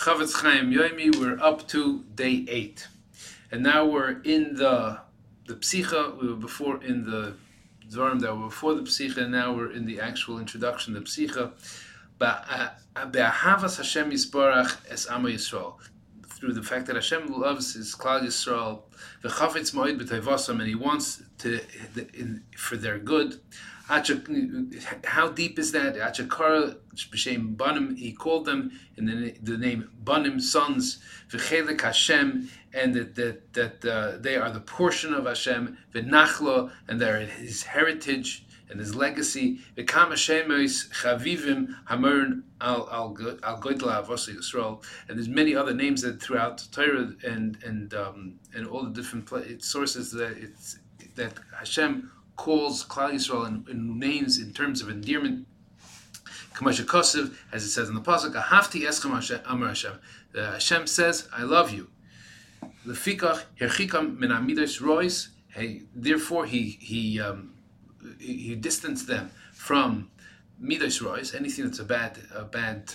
Chofetz Chaim Yoimi. We're up to day eight, and now we're in the the psicha. We were before in the Dvarim that were before the psicha, and now we're in the actual introduction, the psicha. Uh, Be'ahavas Hashem Yisbarach es Amo Yisrael. Through the fact that Hashem loves His Klal Yisrael, v'chafetz moed b'tayvasam, and He wants to in, for their good. How deep is that? Achakara b'shem banim. He called them in the, the name banim, sons. V'chelik Hashem, and that that that uh, they are the portion of Hashem. V'nachlo, and they're His heritage and His legacy. And there's many other names that throughout Torah and and um, and all the different sources that it's that Hashem calls Klal Yisrael in, in, names in terms of endearment. As it says in the pasuk, "Ahafti eschem Amar Hashem." Hashem says, "I love you." Lefikach herchikam min rois. Hey, therefore he he um, he, distanced them from midas rois, anything that's a bad a bad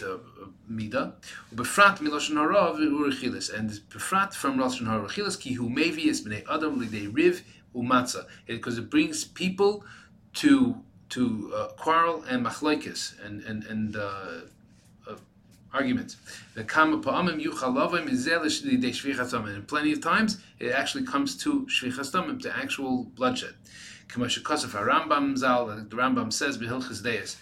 uh. Befrat miloshen harav urichilis, and befrat from loshen harav urichilis ki hu mevi es bnei adam lidei riv umatzah, because it brings people to to uh, quarrel and machlekes and and and uh, uh, arguments. And plenty of times it actually comes to shvichas to actual bloodshed. Kama shekosef Rambam zal, the Rambam says behilchas deis.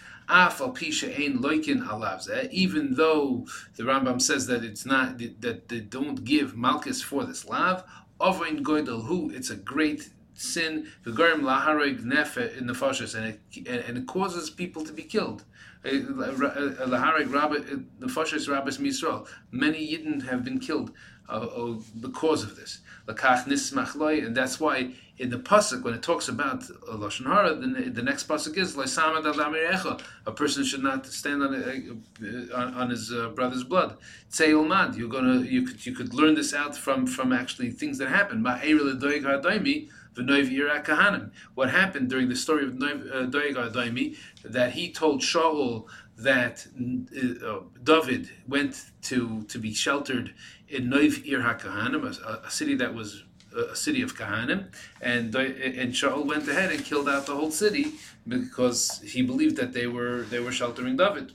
Even though the Rambam says that it's not that they don't give malchus for this lav, it's a great sin v'garim lahareg nefe in the fashes, and it and it causes people to be killed. Uh, uh, uh, lahareg the fashes rabbis misrael. Many yidden have been killed because of this. And that's why in the pasuk when it talks about lashon hara, the, the next pasuk is a person should not stand on uh, on, on his uh, brother's blood. Mad. You're gonna you could you could learn this out from from actually things that happen. What happened during the story of uh, Doeg Daimi that he told Shaul that David went to to be sheltered in Noiv Ir HaKahanim, a, a city that was a city of Kahanim, and and Shaul went ahead and killed out the whole city because he believed that they were they were sheltering David.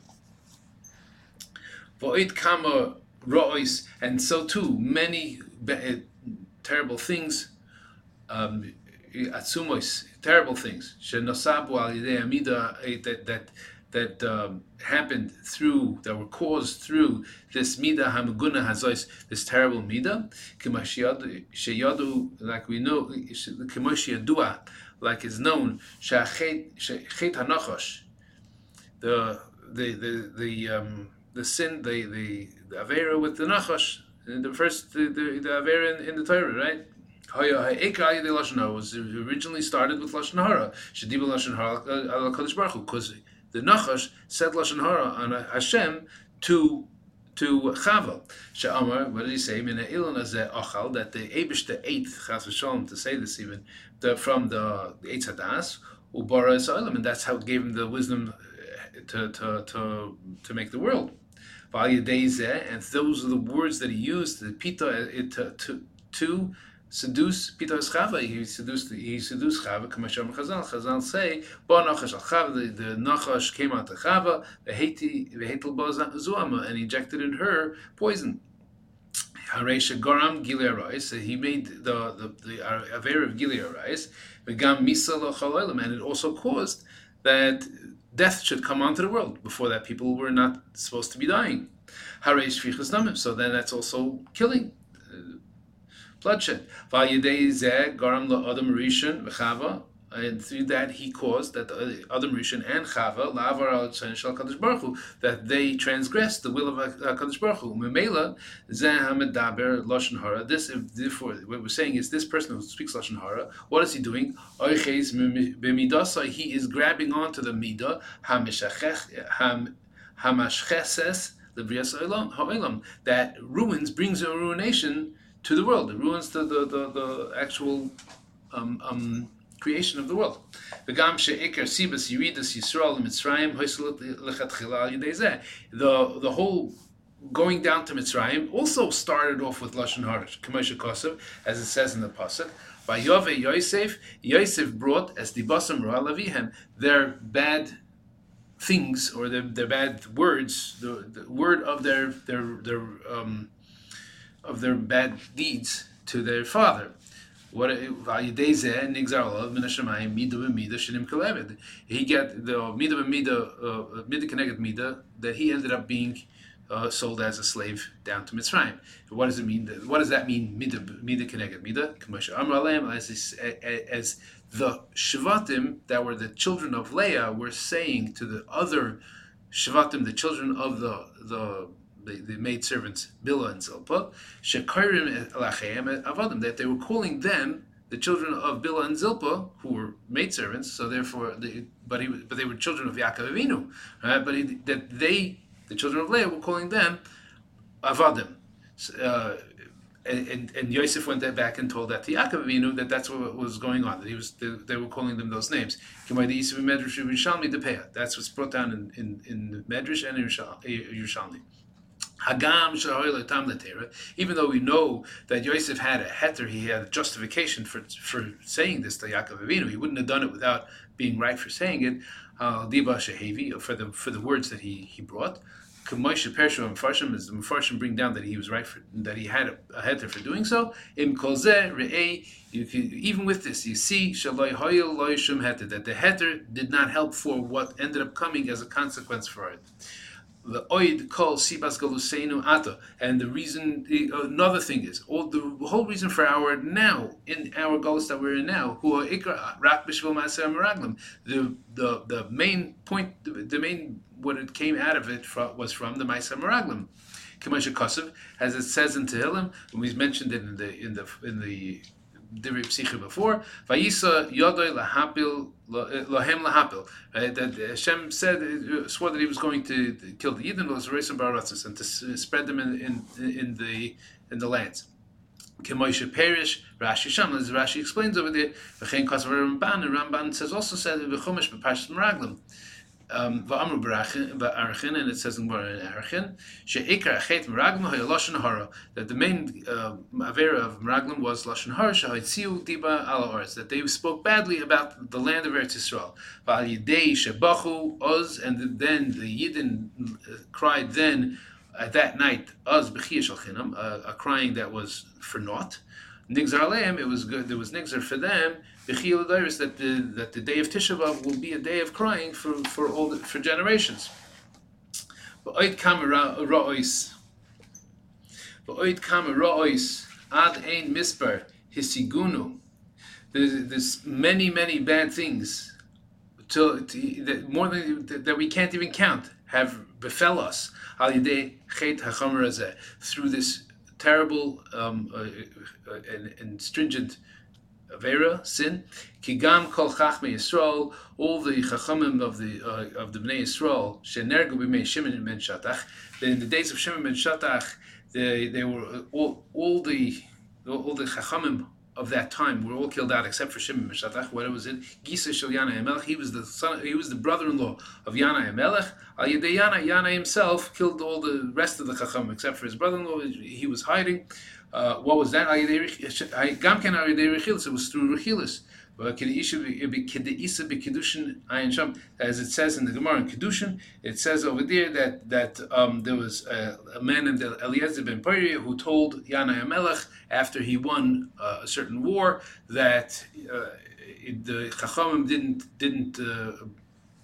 Vo'id kama ro'is, and so too many terrible things um, atzumos, terrible things, shenosabu al amida, eh, that that um, happened through that were caused through this mida hamaguna hazois, this terrible mida, sheyadu, like we know, kimoshiyadua, like is known, the the the the um, the sin, the the, the avera with the nachosh, the first the the, the avera in, in the Torah, right? was originally started with lashon hara. Because the Nachash said lashon hara on Hashem to to Chava. She'amar, what did he say? Mina ilon azeh achal that the Eibushter ate Chas v'Shalom to say this even the, from the, Eitz Hadas ubara Esalim, and that's how it gave him the wisdom uh, to to to, to make the world. And those are the words that he used, the pita, to, to, to seduce Pitas Chava. He seduced he seduced Chava. Kamasham Chazal. Chazal say, "Bo Nachash al Chava." The, the Nachash came out to Chava. The Haiti the Hatel Zuama and injected in her poison. Haresha Goram Gilead So he made the the the aver of Gilead rice. Begam Misa and it also caused that death should come onto the world. Before that, people were not supposed to be dying. Haresh Fichas So then that's also killing bloodshed. And through that, he caused that Adam Rishon and Chava, Lavar al Shal Kadosh Baruch Hu, that they transgressed the will of uh, Kadosh Baruch Hu. Memela Zehamidaber Lashon Hara. This, therefore, what we're saying is this person who speaks Lashon Hara, what is he doing? He is grabbing onto the midah Hamashcheses that ruins brings a ruination to the world. It ruins the, the, the, the actual um, um, creation of the world. The the whole going down to Mitzrayim also started off with lashon hara, Kamosha Kosev, as it says in the pasuk. By Yove Yosef, Yosef brought as the basam Lavihem their bad things or their, their bad words, the, the word of their their their um, of their bad deeds to their father. What he get the mida mida uh, mida connected mida that he ended up being uh, sold as a slave down to Mitzrayim. What does it mean? What does that mean? Mida mida connected mida. As as the Shvatim that were the children of Leah were saying to the other Shvatim, the children of the the the, the maid servants Bilhah and Zilpah, Shekarim Elachem Avadim, that they were calling them the children of Bilhah and Zilpah, who were maid servants. So therefore, they, but he, but they were children of Yaakov Avinu, right? But he, that they, the children of Leah, were calling them Avadim. Uh, and, and Yosef went back and told that to Yaakov Avinu that that's what was going on. That he was they, they were calling them those names. That's what's brought down in in, in Medrash and in Yerushalmi. Even though we know that Yosef had a heter, he had a justification for for saying this to Yaakov Avinu. He wouldn't have done it without being right for saying it. For the for the words that he he brought. Is the Mfarshim bring down that he was right for that he had a, a heter for doing so. Im. You can even with this you see that the heter did not help for what ended up coming as a consequence for it oid call sibas galuseinu ata. And the reason, another thing is, all the whole reason for our now in our galus that we're in now, who are ikra rak. The the the main point, the, the main what it came out of it from, was from the maaser meraglim. Kamasha Kosev, as it says in Tehillim, and we've mentioned it in the in the in the Divrei Psicha before. Vayisa Yodoi lahapil lohem lahapil. That Hashem said swore that He was going to kill the Yidden was baratzis and to spread them in in, in the in the lands. Kemoisha Perish, Rashi Sham, as Rashi explains over there, V'chein Kosav Ramban, and Ramban says also said V'chumash B'Parshas Meraglim um, and it says in hara, that the main uh, avera of meraglim was lashon hara, diba that they spoke badly about the land of Eretz Yisrael. Shebachu oz, and then the Yidden uh, cried then at that night, oz shalchinam, a crying that was for naught. Nigzar aleim, it was good. There was nigzar for them. That the that the day of Tisha B'av will be a day of crying for for all the, for generations. V'oid kamera ra'ois. V'oid kamera ra'ois ad ein misper hisigunu. There's, there's many many bad things to, to that more than that we can't even count have befell us through this terrible um, uh, uh, and, and, stringent Avera, sin, Kigam kol chachmei Yisrael, all the chachamim of the uh, of the Bnei Yisrael, shenergu b'mei Shimon ben Shatach. In the days of Shimon ben Shatach, they, they were all, all the all the chachamim of that time were all killed out except for Shimon ben Shatach. What was it? Gisa shel Yana. He was the son. He was the brother-in-law of Yana Emelech. Al Yana, Yana himself killed all the rest of the chachamim except for his brother-in-law. He was hiding. Uh, what was that? Gamken Rechilus. It was through Rechilis. As it says in the Gemara in Kedushin, it says over there that that um, there was a, a, man named Eliezer ben Pari who told Yana Amelech after he won uh, a certain war that uh, the Chachamim didn't didn't uh,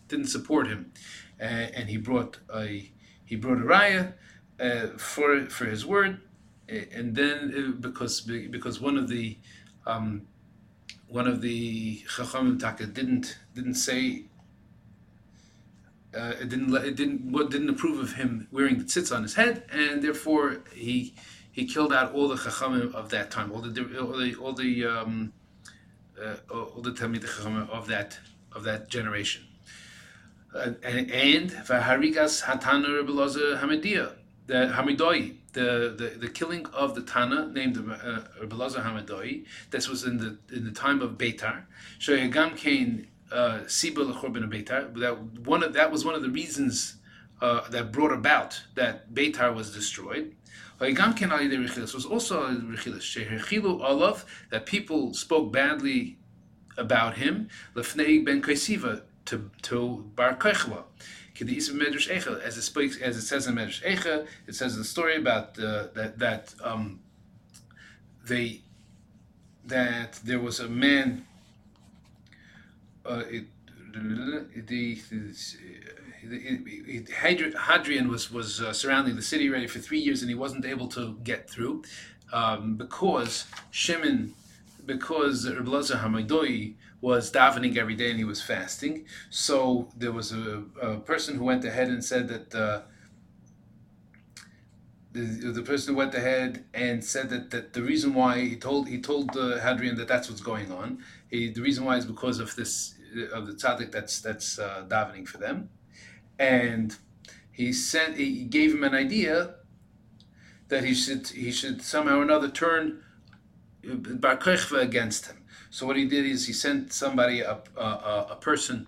didn't support him, and he brought a he brought a raya uh, for for his word. And then uh, because because one of the um, one of the chachamim taka didn't didn't say uh, it didn't it didn't what didn't approve of him wearing the tzitz on his head, and therefore he he killed out all the chachamim of that time, all the all the all the um, uh, all the talmid chachamim of that of that generation. Uh, and v'harigas hatanu Rebbe Hamidia the Hamidoi, the, the, the killing of the Tana named uh, Hamadoi. This was in the in the time of Beitar. Shoyagam Kain uh, Siba Lechorban Beitar. That one of that was one of the reasons uh, that brought about that Beitar was destroyed. It was also Olav that people spoke badly about him. Lefnei ben Kaisiva to to Bar Kochva. As it speaks, as it says in Medrash Eicha, it says the story about uh, that that um, they that there was a man. Uh, it, the, Hadrian was was uh, surrounding the city ready for three years, and he wasn't able to get through um, because Shimon, because Rabbi Hamadoi was davening every day and he was fasting. So there was a, a person who went ahead and said that. Uh, the, the person who went ahead and said that, that the reason why he told he told uh, Hadrian that that's what's going on. He, the reason why is because of this of the tzaddik that's that's uh, davening for them, and he sent he gave him an idea that he should he should somehow or another turn Bar Kochva against him. So what he did is he sent somebody a, a, a person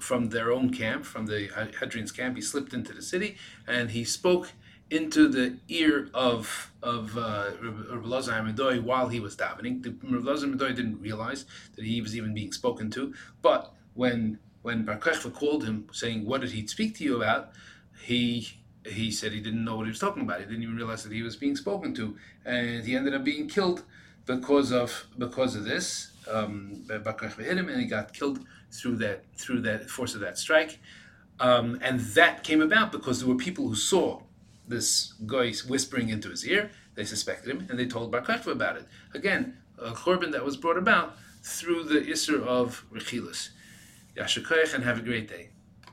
from their own camp, from the Hadrian's camp. He slipped into the city and he spoke into the ear of of uh, Rabbi Lazar while he was davening. Rabbi Lazar didn't realize that he was even being spoken to, but when when Bar Kochva called him saying, "What did he speak to you about?" he he said he didn't know what he was talking about. He didn't even realize that he was being spoken to, and he ended up being killed because of because of this. Um, and he got killed through that through that force of that strike. Um, and that came about because there were people who saw this guy whispering into his ear. They suspected him, and they told Bar Kochva about it. Again, a korban that was brought about through the Isser of Rechilas. Yashikoyach and have a great day.